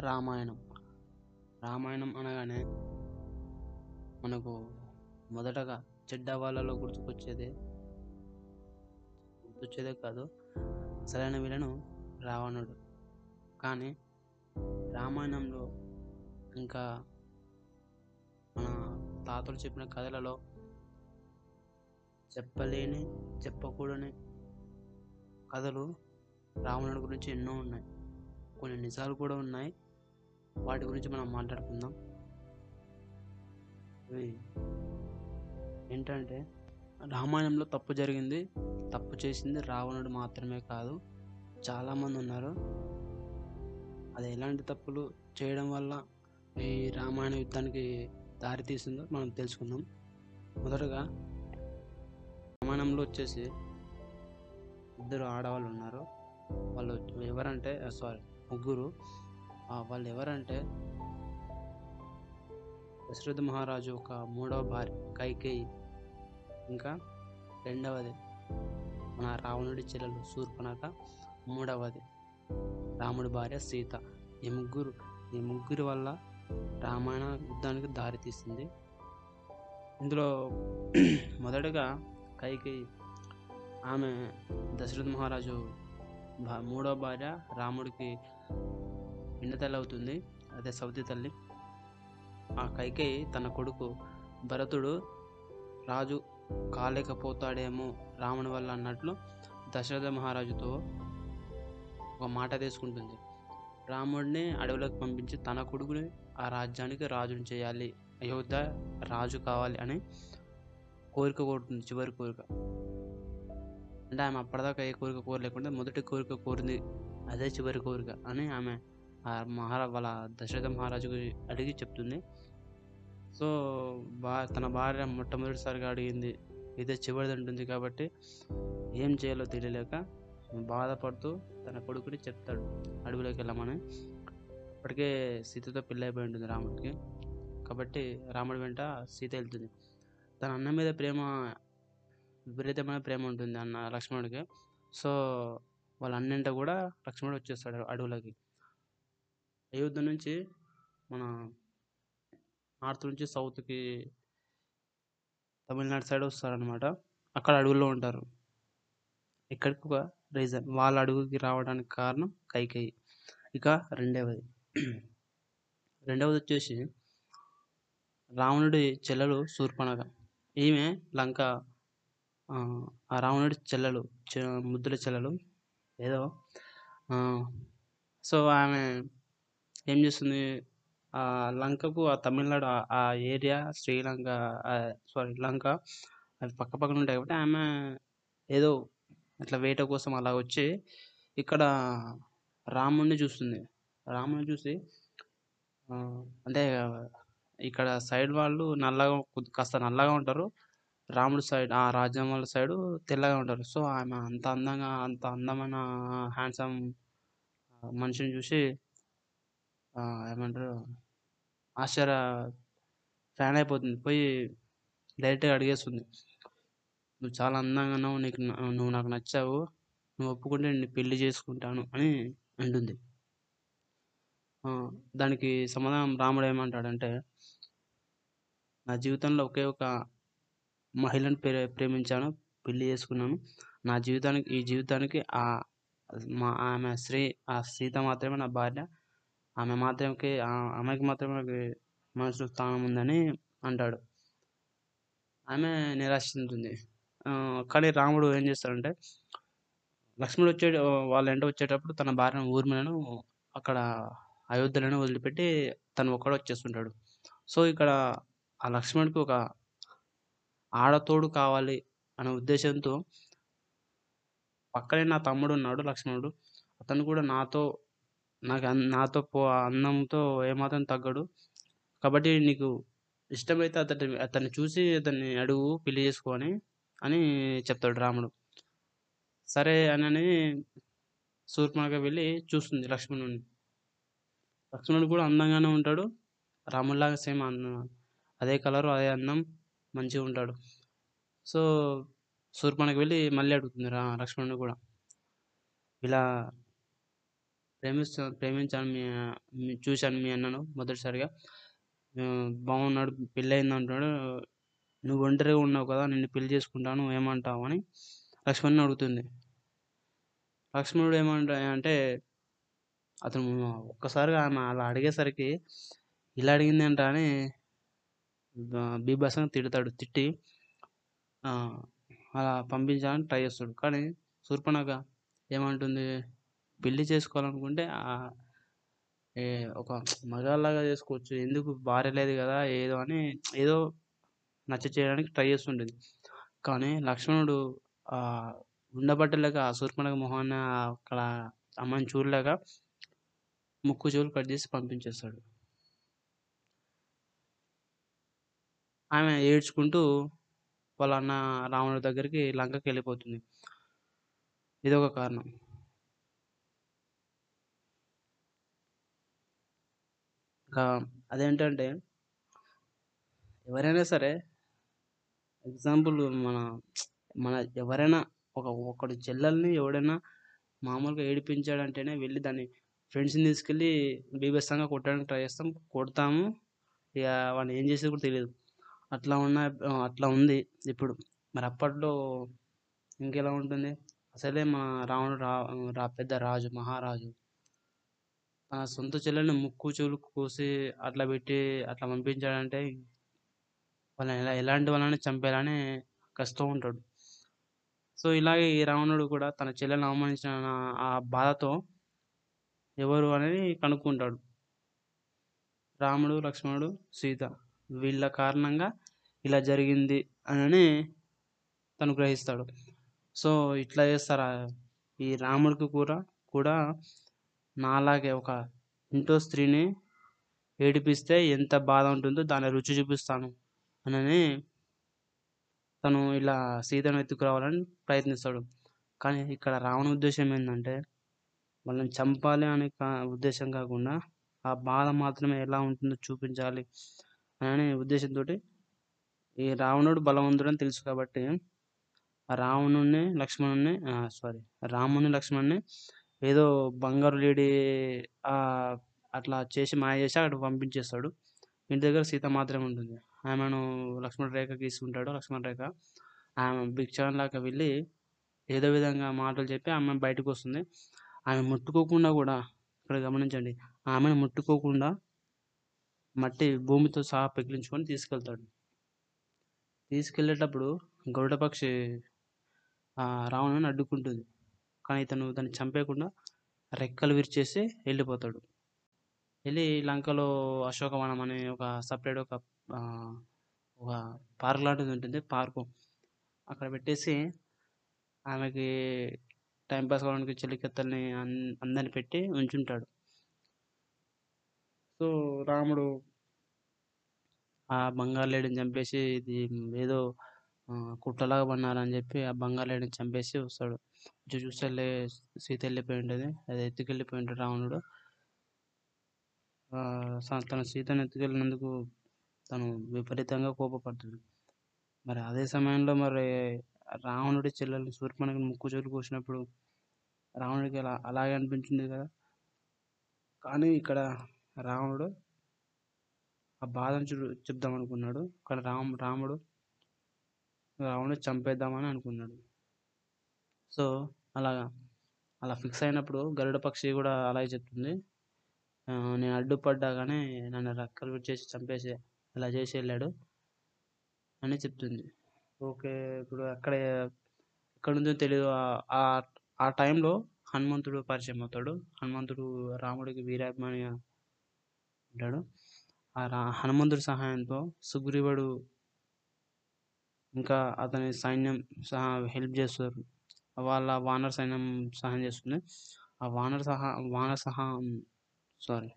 రామాయణం. రామాయణం అనగానే మనకు మొదటగా చెడ్డ వాళ్ళలో గుర్తుకొచ్చేదే గుర్తొచ్చేదే కాదు సరైన విలను రావణుడు. కానీ రామాయణంలో ఇంకా మన తాతలు చెప్పిన కథలలో చెప్పలేని చెప్పకూడని కథలు రావణుడి గురించి ఎన్నో ఉన్నాయి. కొన్ని నిజాలు కూడా ఉన్నాయి. వాటి గురించి మనం మాట్లాడుకుందాం. ఏంటంటే రామాయణంలో తప్పు జరిగింది. తప్పు చేసింది రావణుడు మాత్రమే కాదు చాలామంది ఉన్నారు. అది ఎలాంటి తప్పులు చేయడం వల్ల ఈ రామాయణ యుద్ధానికి దారి తీసిందో మనం తెలుసుకుందాం. మొదటగా రామాయణంలో వచ్చేసి ఇద్దరు ఆడవాళ్ళు ఉన్నారు. వాళ్ళు ఎవరంటే సారీ ముగ్గురు వాళ్ళు ఎవరంటే దశరథ మహారాజు ఒక మూడవ భార్య కైకేయి. ఇంకా రెండవది మన రావణుడి చెల్లెలు శూర్పణఖ మూడవది రాముడి భార్య సీత. ఈ ముగ్గురు ఈ ముగ్గురి వల్ల రామాయణ యుద్ధానికి దారి తీస్తుంది ఇందులో మొదటగా కైకేయి ఆమె దశరథ మహారాజు మూడో మూడవ భార్య రాముడికి తల్లి అవుతుంది అదే సౌతి తల్లి. ఆ కైకేయి తన కొడుకు భరతుడు రాజు కాలేకపోతాడేమో రాముని వల్ల అన్నట్లు దశరథ మహారాజుతో ఒక మాట తీసుకుంటుంది. రాముడిని అడవులకు పంపించి తన కొడుకుని ఆ రాజ్యానికి రాజుని చేయాలి. అయోధ్య రాజు కావాలి అని కోరిక కోరుతుంది చివరి కోరిక. అంటే ఆమె అప్పటిదాకా ఏ కోరిక కోరలేకుండా మొదటి కోరిక కోరింది. అదే చివరి కోరిక అని ఆమె మహారా వాళ్ళ దశరథ మహారాజుకు అడిగి చెప్తుంది. సో బా తన భార్య మొట్టమొదటిసారిగా అడిగింది ఇదే చివరిది ఉంటుంది కాబట్టి ఏం చేయాలో తెలియలేక బాధపడుతూ తన కొడుకుని చెప్తాడు. అడవిలోకి వెళ్ళమని. అప్పటికే సీతతో పెళ్ళి అయిపోయి ఉంటుంది రాముడికి. కాబట్టి రాముడి వెంట సీత వెళ్తుంది. తన అన్న మీద ప్రేమ విపరీతమైన ప్రేమ ఉంటుంది అన్న లక్ష్మణుడికి. సో వాళ్ళ అన్నింట కూడా లక్ష్మణుడు వచ్చేస్తాడు అడవులకి. అయోధ్య నుంచి మన నార్త్ నుంచి సౌత్కి తమిళనాడు సైడ్ వస్తారనమాట అక్కడ అడవుల్లో ఉంటారు. ఇక్కడికి ఒక రీజన్. వాళ్ళ అడుగుకి రావడానికి కారణం కైకేయి. ఇక రెండవది. రెండవది వచ్చేసి రావణుడి చెల్లెలు శూర్పణగ. ఈమె లంక ఆ, రావణుడి చెల్లెలు ముద్దుల చెల్లెలు. ఏదో సో ఆమె ఏం చేస్తుంది? ఆ లంకకు ఆ తమిళనాడు ఆ- ఏరియా శ్రీలంక సారీ లంక అవి పక్క పక్కన ఉంటాయి కాబట్టి ఆమె ఏదో అట్లా వేట కోసం అలా వచ్చి ఇక్కడ రాముడిని చూస్తుంది. రాముడిని చూసి అంటే ఇక్కడ సైడ్ వాళ్ళు నల్లగా కాస్త నల్లగా ఉంటారు. రాముడి సైడ్ ఆ రాజ్యం వాళ్ళ సైడు తెల్లగా ఉంటారు. సో ఆమె అంత అందంగా అంత అందమైన హ్యాండ్సమ్ మనిషిని చూసి ఏమంటారు? ఆశ్చర్య ఫ్యాన్ అయిపోతుంది. పోయి డైరెక్ట్గా అడిగేస్తుంది. నువ్వు చాలా అందంగా ఉన్నావు. నీకు నువ్వు నాకు నచ్చావు. నువ్వు ఒప్పుకుంటే నేను పెళ్ళి చేసుకుంటాను అని అంటుంది. దానికి సమాధానం రాముడు ఏమంటాడంటే నా జీవితంలో ఒకే ఒక మహిళను ప్రే ప్రేమించాను. పెళ్ళి చేసుకున్నాను. నా జీవితానికి ఈ జీవితానికి ఆ మా ఆమె స్త్రీ ఆ సీత మాత్రమే నా భార్య. ఆమె మాత్రమే ఆ- ఆమెకి మాత్రమే మనసులో స్థానం ఉందని అంటాడు. ఆమె నిరాశ చెందుతుంది కానీ రాముడు ఏం చేస్తాడంటే లక్ష్మణుడు వచ్చే వాళ్ళ ఎంట వచ్చేటప్పుడు తన భార్యను ఊర్మిలను అక్కడ అయోధ్యలోనే వదిలిపెట్టి తను ఒక్కడే వచ్చేస్తుంటాడు. సో ఇక్కడ ఆ లక్ష్మణుడికి ఒక ఆడతోడు కావాలి అనే ఉద్దేశంతో పక్కనే నా తమ్ముడు ఉన్నాడు లక్ష్మణుడు. అతను కూడా నాతో నాకు నాతో పో అందంతో ఏమాత్రం తగ్గడు. కాబట్టి నీకు ఇష్టమైతే అతని అతన్ని చూసి అతన్ని అడుగు పెళ్ళి చేసుకొని అని చెప్తాడు రాముడు. సరే అని శూర్పణఖ వెళ్ళి చూస్తుంది లక్ష్మణుని లక్ష్మణుడు కూడా అందంగానే ఉంటాడు. రాముడిలాగా సేమ్ అన్న అదే కలరు అదే అందం మంచిగా ఉంటాడు. సో శూర్పణఖ వెళ్ళి మళ్ళీ అడుగుతుంది రా లక్ష్మణుడు కూడా. ఇలా ప్రేమిస్తా ప్రేమించాను మీ చూశాను మీ అన్నను మొదటిసారిగా బాగున్నాడు పెళ్ళయింది అంటున్నాడు. నువ్వు ఒంటరిగా ఉన్నావు కదా! నిన్ను పెళ్ళి చేసుకుంటాను ఏమంటావు? అని లక్ష్మణ్‌ని అడుగుతుంది. లక్ష్మణుడు ఏమంటా అంటే అతను ఒక్కసారిగా ఆమె అలా అడిగేసరికి ఇలా అడిగింది అడిగిందేంటా అని ఆహ్, బీభత్సంగా తిడతాడు. తిట్టి అలా పంపించాలని ట్రై చేస్తాడు. కానీ శూర్పణఖ ఏమంటుంది? పెళ్ళి చేసుకోవాలనుకుంటే ఏ ఒక మగాళ్ళలాగా చేసుకోవచ్చు. ఎందుకు భార్య లేదు కదా! ఏదో అని ఏదో నచ్చ చేయడానికి ట్రై చేస్తుంటుంది కానీ లక్ష్మణుడు ఉండబట్టలేక ఆ శూర్పణఖ మొహాన అక్కడ అమ్మని చూడలేక ముక్కు, చెవులు కట్ చేసి పంపించేస్తాడు. ఆమె ఏడ్చుకుంటూ వాళ్ళ అన్న రావణుడి దగ్గరికి లంకకి వెళ్ళిపోతుంది ఇదొక కారణం. అదేంటంటే ఎవరైనా సరే ఎగ్జాంపుల్ మన మన ఎవరైనా ఒక ఒకడి చెల్లెల్ని ఎవడైనా మామూలుగా ఏడిపించాడంటేనే వెళ్ళి దాన్ని ఫ్రెండ్స్‌ని తీసుకెళ్ళి బీభత్సంగా కొట్టడానికి ట్రై చేస్తాం. కొడతాము. ఇక వాడిని ఏం చేసేదో కూడా తెలియదు అట్లా ఉన్న అట్లా ఉంది ఇప్పుడు. మరి అప్పట్లో ఇంకెలా ఉంటుంది? అసలే మన రావణుడు రా రా పెద్ద రాజు, మహారాజు. తన సొంత చెల్లెల్ని ముక్కు, చెవులు కోసి అట్లా పెట్టి అట్లా పంపించాడంటే వాళ్ళని ఎలా ఎలాంటి వాళ్ళని చంపేయాలని కష్టం ఉంటాడు. సో, ఇలాగే ఈ రావణుడు కూడా తన చెల్లెల్ని అవమానించిన ఆ బాధతో ఎవరు అనేది కనుక్కుంటాడు. రాముడు, లక్ష్మణుడు, సీత వీళ్ళ కారణంగా ఇలా జరిగింది అని తను గ్రహిస్తాడు. సో, ఇట్లా చేస్తారా? ఈ రాముడికి కూడా కూడా నాలాగే ఒక ఇంట్లో స్త్రీని ఏడిపిస్తే ఎంత బాధ ఉంటుందో దాని రుచి చూపిస్తాను అనని తను ఇలా సీతను ఎత్తుకురావాలని ప్రయత్నిస్తాడు. కానీ ఇక్కడ రావణ ఉద్దేశం ఏంటంటే వాళ్ళని చంపాలి అనే కా కాకుండా ఆ బాధ మాత్రమే ఎలా ఉంటుందో చూపించాలి అనే ఉద్దేశంతోటి ఈ రావణుడు బలవంతుడని తెలుసు కాబట్టి ఆ రావణుడిని, సారీ రాముని లక్ష్మణుడిని ఏదో బంగారు లేడీ అట్లా చేసి మాయ చేసి అక్కడికి పంపించేస్తాడు. ఇంటి దగ్గర సీత మాత్రమే ఉంటుంది. ఆమెను లక్ష్మణ రేఖ గీసుకుంటాడు లక్ష్మణ రేఖ. ఆమె భిక్షాన్ లాగా వెళ్ళి ఏదో విధంగా మాటలు చెప్పి ఆమె బయటకొస్తుంది. ఆమె ముట్టుకోకుండా కూడా ఇక్కడ గమనించండి. ఆమెను ముట్టుకోకుండా మట్టి భూమితో సహా పెకిలించుకొని తీసుకెళ్తాడు. తీసుకెళ్ళేటప్పుడు గరుడపక్షి పక్షి అడ్డుకుంటుంది. కానీ ఇతను దాన్ని చంపేయకుండా రెక్కలు విరిచేసి వెళ్ళిపోతాడు వెళ్ళి లంకలో అశోకవనం అనే ఒక సపరేట్ ఒక ఒక పార్క్ లాంటిది ఉంటుంది. పార్కు. అక్కడ పెట్టేసి ఆమెకి టైంపాస్ పాస్ కావడానికి చెలికత్తెల్ని అంద అందరిని పెట్టి ఉంచుంటాడు. సో, రాముడు ఆ బంగారు లేడిని చంపేసి ఇది ఏదో కుట్రలాగా పన్నారని చెప్పి ఆ బంగారు చంపేసి వస్తాడు. వచ్చి చూస్తే సీత వెళ్ళిపోయి ఉంటుంది అది ఎత్తుకెళ్ళిపోయి ఉంటాడు రావణుడు. తన సీతను ఎత్తుకెళ్ళినందుకు తను విపరీతంగా కోపపడుతుంది మరి అదే సమయంలో మరి రావణుడి చెల్లెలు శూర్పణఖని ముక్కు, చెవులు కోసినప్పుడు రావణుడికి అలా అలాగే అనిపించింది కదా! కానీ ఇక్కడ రావణుడు ఆ బాధను చూ చెప్దాం అనుకున్నాడు కానీ రామ్ రాముడు రావణ్ణి చంపేద్దామని అనుకున్నాడు. సో, అలాగా అలా ఫిక్స్ అయినప్పుడు గరుడ పక్షి కూడా అలాగే చెప్తుంది. నేను అడ్డుపడ్డా కానీ నన్ను రెక్కలు చేసి చంపేసి ఇలా చేసి వెళ్ళాడు అని చెప్తుంది. ఓకే. ఇప్పుడు అక్కడ ఎక్కడుందో ఉందో తెలియదు ఆ టైంలో హనుమంతుడు పరిచయం అవుతాడు. హనుమంతుడు రాముడికి వీరాభిమానిగా ఉంటాడు. ఆ రా హనుమంతుడి సహాయంతో సుగ్రీవుడు ఇంకా అతని సైన్యం సహా హెల్ప్ చేస్తారు. వాళ్ళ వానర సైన్యం సహాయం చేస్తుంది. ఆ వానర సహా వానర సహా సారీ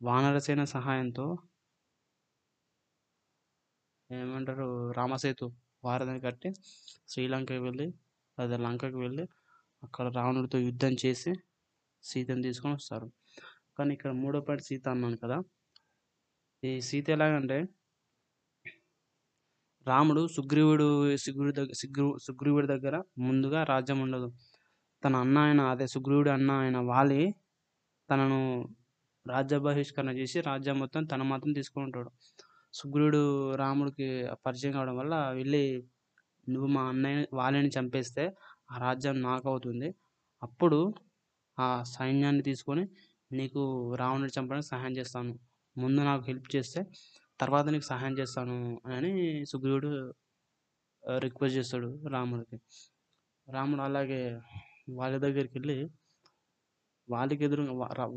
వానరసేన సహాయంతో ఏమంటారు రామసేతు వారధిని కట్టి శ్రీలంకకి వెళ్ళి అదే లంకకి వెళ్ళి అక్కడ రావణుడితో యుద్ధం చేసి సీతను తీసుకొని వస్తారు. కానీ ఇక్కడ మూడో పాయింట్ సీత అన్నాను కదా! ఈ సీత ఎలాగంటే రాముడు సుగ్రీవుడు సుగ్రీవుడి దగ్గర సుగ్రీ సుగ్రీవుడి దగ్గర ముందుగా రాజ్యం ఉండదు. తన అన్న ఆయన అదే సుగ్రీవుడి అన్న ఆయన వాలి తనను రాజ్య బహిష్కరణ చేసి రాజ్యం మొత్తం తన మాత్రం తీసుకొని ఉంటాడు సుగ్రీవుడు రాముడికి పరిచయం కావడం వల్ల వెళ్ళి నువ్వు మా అన్నయ్య వాళ్ళని చంపేస్తే ఆ రాజ్యం నాకు అవుతుంది అప్పుడు ఆ సైన్యాన్ని తీసుకొని నీకు రావణుని చంపడానికి సహాయం చేస్తాను. ముందు నాకు హెల్ప్ చేస్తే తర్వాత నీకు సహాయం చేస్తాను అని సుగ్రీవుడు రిక్వెస్ట్ చేస్తాడు రాముడికి. రాముడు అలాగే వాళ్ళ దగ్గరికి వెళ్ళి వాళ్ళకి ఎదురు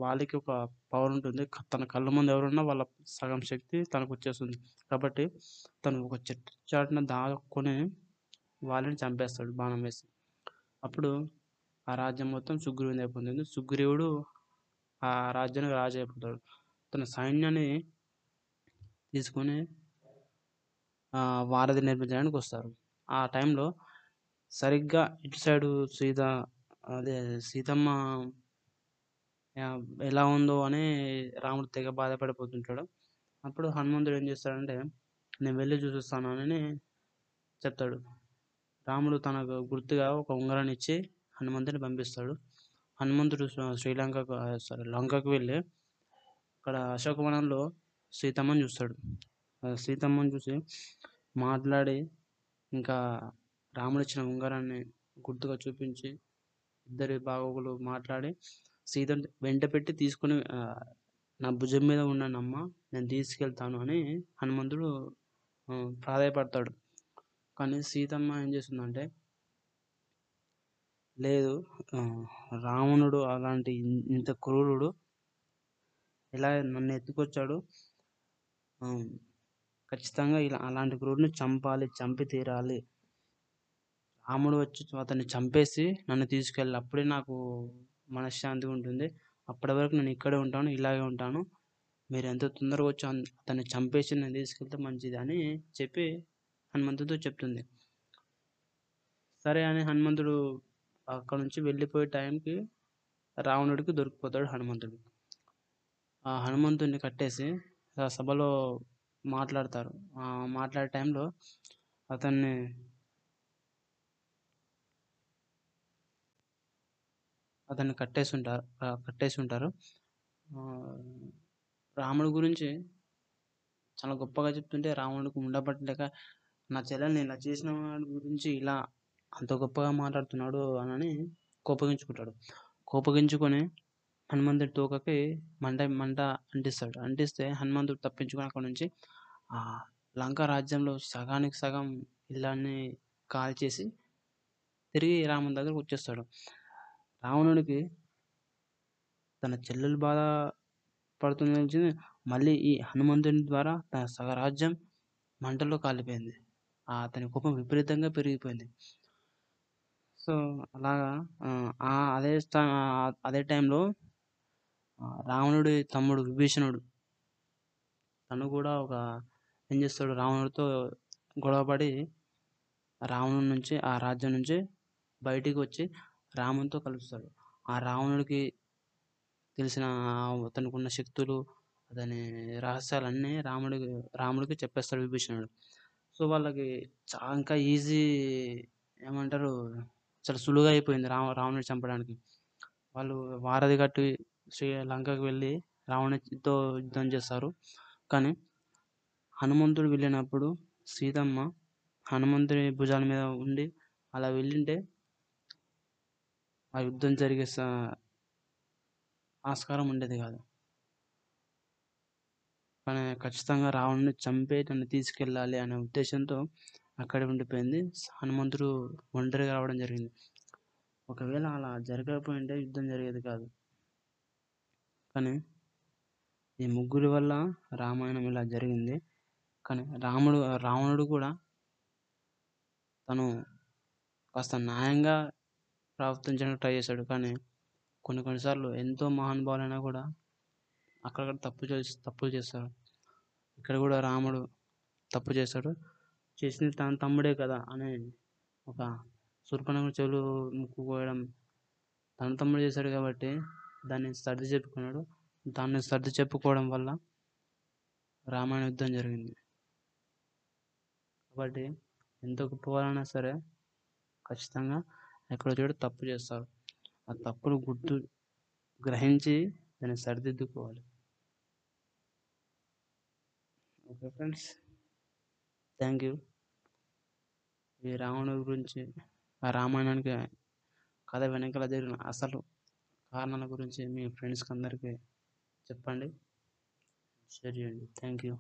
వాళ్ళకి ఒక పవర్ ఉంటుంది. తన కళ్ళ ముందు ఎవరున్నా వాళ్ళ సగం శక్తి తనకు వచ్చేస్తుంది. కాబట్టి తను ఒక చెట్టు చాటున దాక్కుని వాళ్ళని చంపేస్తాడు బాణం వేసి. అప్పుడు ఆ రాజ్యం మొత్తం సుగ్రీవుని అయిపోతుంది. సుగ్రీవుడు ఆ రాజ్యానికి రాజు అయిపోతాడు తన సైన్యాన్ని తీసుకొని వారధి నిర్మించడానికి వస్తారు. ఆ టైంలో సరిగ్గా ఇటు సైడు సీత అదే సీతమ్మ ఎలా ఉందో అని రాముడు తెగ బాధపడిపోతుంటాడు. అప్పుడు హనుమంతుడు ఏం చేస్తాడంటే నేను వెళ్ళి చూసిస్తాను అని చెప్తాడు. రాముడు తనకు గుర్తుగా ఒక ఉంగరాన్ని ఇచ్చి హనుమంతుని పంపిస్తాడు. హనుమంతుడు శ్రీలంకకు సారీ లంకకు వెళ్ళి అక్కడ అశోకవనంలో సీతమ్మని చూస్తాడు. సీతమ్మని చూసి మాట్లాడి ఇంకా రాముడు ఇచ్చిన ఉంగరాన్ని గుర్తుగా చూపించి ఇద్దరి బాగోగులు మాట్లాడి సీతను వెంట పెట్టి తీసుకుని నా భుజం మీద ఉన్నానమ్మ నేను తీసుకెళ్తాను అని హనుమంతుడు ప్రాధాయపడతాడు. కానీ సీతమ్మ ఏం చేస్తుందంటే లేదు రావణుడు అలాంటి ఇంత క్రూరుడు ఇలా నన్ను ఎత్తుకొచ్చాడు ఖచ్చితంగా ఇలా అలాంటి క్రూరుని చంపాలి చంపి తీరాలి. రాముడు వచ్చి అతన్ని చంపేసి నన్ను తీసుకెళ్ళి అప్పుడే నాకు మనశ్శాంతిగా ఉంటుంది. అప్పటి వరకు నేను ఇక్కడే ఉంటాను ఇలాగే ఉంటాను. మీరు ఎంత తొందరగా వచ్చి అతన్ని చంపేసి నేను తీసుకెళ్తే మంచిది అని చెప్పి హనుమంతుడితో చెప్తుంది. సరే అని హనుమంతుడు అక్కడ నుంచి వెళ్ళిపోయే టైంకి రావణుడికి దొరికిపోతాడు హనుమంతుడు. ఆ హనుమంతుడిని కట్టేసి సభలో మాట్లాడతారు. మాట్లాడే టైంలో అతన్ని అతన్ని కట్టేసి ఉంటారు కట్టేసి ఉంటారు రాముడి గురించి చాలా గొప్పగా చెప్తుంటే రాముడికి ఉండబట్టలేక నా చెల్లెల్ని ఇలా చేసిన వాడి గురించి ఇలా అంత గొప్పగా మాట్లాడుతున్నాడు అని కోపగించుకుంటాడు. కోపగించుకొని హనుమంతుడి తోకకి మంట మంట అంటిస్తాడు. అంటిస్తే హనుమంతుడు తప్పించుకొని అక్కడ నుంచి ఆ లంక రాజ్యంలో సగానికి సగం ఇళ్ళని కాల్చేసి తిరిగి రాముని దగ్గరకు వచ్చేస్తాడు. రావణుడికి తన చెల్లెలు బాధ పడుతుంది మళ్ళీ ఈ హనుమంతుని ద్వారా తన సగరాజ్యం మంటల్లో కాలిపోయింది. అతని కోపం విపరీతంగా పెరిగిపోయింది. సో అలాగా అదే అదే టైంలో రావణుడి తమ్ముడు విభీషణుడు. తను కూడా ఒక ఏం చేస్తాడు రావణుడితో గొడవపడి రావణుడి నుంచి ఆ రాజ్యం నుంచి బయటికి వచ్చి రామునితో కలుస్తాడు. ఆ రావణుడికి తెలిసిన అతనికి శక్తులు అతని రహస్యాలన్నీ రాముడికి రాముడికి చెప్పేస్తాడు విభీషణుడు. సో వాళ్ళకి చాలా ఇంకా ఈజీ ఏమంటారు చాలా సులువుగా అయిపోయింది రావ రావణుడిని చంపడానికి. వాళ్ళు వారధి కట్టి శ్రీ లంకకు వెళ్ళి రావణునితో యుద్ధం చేస్తారు. కానీ హనుమంతుడు వెళ్ళినప్పుడు సీతమ్మ హనుమంతుడి భుజాల మీద ఉండి అలా వెళ్ళింటే ఆ యుద్ధం జరిగే ఆస్కారం ఉండేది కాదు. కానీ ఖచ్చితంగా రావణుని చంపే నన్ను తీసుకెళ్ళాలి అనే ఉద్దేశంతో అక్కడ ఉండిపోయింది. హనుమంతుడు ఒంటరిగా రావడం జరిగింది. ఒకవేళ అలా జరగకపోయింటే యుద్ధం జరిగేది కాదు. కానీ ఈ ముగ్గురి వల్ల రామాయణం ఇలా జరిగింది. కానీ రాముడు రావణుడు కూడా తను కాస్త న్యాయంగా ప్రవర్తించడానికి ట్రై చేశాడు. కానీ కొన్ని కొన్నిసార్లు ఎంతో మహానుభావులైనా కూడా అక్కడక్కడ తప్పు చేసి తప్పులు చేస్తారు. ఇక్కడ కూడా రాముడు తప్పు చేశాడు. చేసింది తన తమ్ముడే కదా అని ఒక శూర్పణఖ చెవులు ముక్కుపోయడం తన తమ్ముడు చేశాడు కాబట్టి దాన్ని సర్ది చెప్పుకున్నాడు. దాన్ని సర్ది చెప్పుకోవడం వల్ల రామాయణ యుద్ధం జరిగింది. కాబట్టి ఎంత గొప్పవారైనా సరే ఖచ్చితంగా ఎక్కడో చోట తప్పు చేస్తారు. ఆ తప్పును గుర్తు గ్రహించి దాన్ని సరిదిద్దుకోవాలి. Okay friends thank you. ఈ రావణుడి గురించి ఆ రామాయణానికి కథ వెనకాల జరిగిన అసలు కారణాల గురించి మీ ఫ్రెండ్స్కి అందరికీ చెప్పండి. షేర్ చేయండి థ్యాంక్ యూ